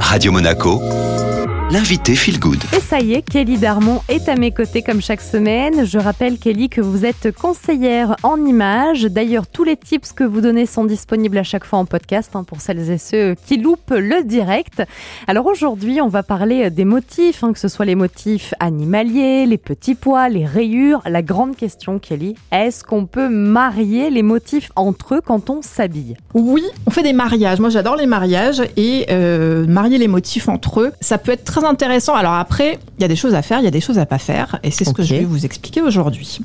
Radio Monaco, l'invité Feel Good. Et ça y est, Kelly Darmon est à mes côtés comme chaque semaine. Je rappelle, Kelly, que vous êtes conseillère en images. D'ailleurs, tous les tips que vous donnez sont disponibles à chaque fois en podcast hein, pour celles et ceux qui loupent le direct. Alors aujourd'hui, on va parler des motifs, hein, que ce soit les motifs animaliers, les petits pois, les rayures. La grande question, Kelly, est-ce qu'on peut marier les motifs entre eux quand on s'habille? Oui, on fait des mariages. Moi, j'adore les mariages et euh, marier les motifs entre eux, ça peut être très intéressant. Alors après, il y a des choses à faire, il y a des choses à pas faire, et c'est ce que je vais vous expliquer aujourd'hui.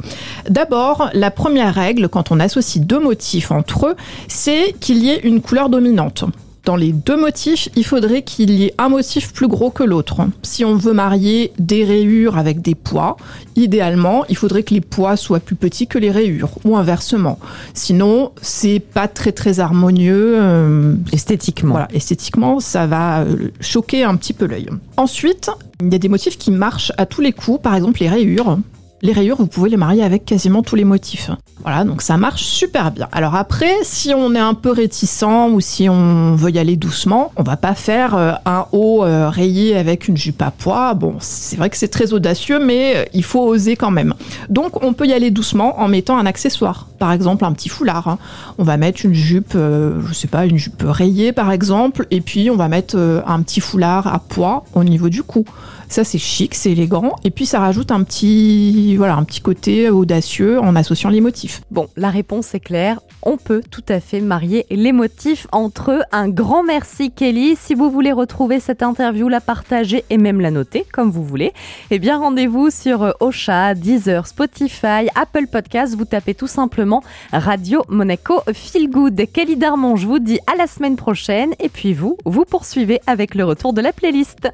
D'abord, la première règle quand on associe deux motifs entre eux, c'est qu'il y ait une couleur dominante. Dans les deux motifs, il faudrait qu'il y ait un motif plus gros que l'autre. Si on veut marier des rayures avec des pois, idéalement, il faudrait que les pois soient plus petits que les rayures, ou inversement. Sinon, c'est pas très très harmonieux. euh, Esthétiquement. voilà, esthétiquement, ça va euh, choquer un petit peu l'œil. Ensuite, il y a des motifs qui marchent à tous les coups, par exemple les rayures. Les rayures, vous pouvez les marier avec quasiment tous les motifs. Voilà, donc ça marche super bien. Alors après, si on est un peu réticent ou si on veut y aller doucement, on va pas faire euh, un haut euh, rayé avec une jupe à pois. Bon, c'est vrai que c'est très audacieux, mais euh, il faut oser quand même. Donc on peut y aller doucement en mettant un accessoire. Par exemple, un petit foulard. hein. On va mettre une jupe, je sais pas, une jupe rayée par exemple, et puis on va mettre un petit foulard à pois au niveau du cou. Ça c'est chic, c'est élégant, et puis ça rajoute un petit, voilà, un petit côté audacieux en associant les motifs. Bon, la réponse est claire. On peut tout à fait marier les motifs entre eux. Un grand merci, Kelly. Si vous voulez retrouver cette interview, la partager et même la noter, comme vous voulez, eh bien, rendez-vous sur euh, Ocha, Deezer, Spotify, Apple Podcasts. Vous tapez tout simplement Radio Monaco Feel Good. Kelly Darmon, je vous dis à la semaine prochaine. Et puis vous, vous poursuivez avec le retour de la playlist.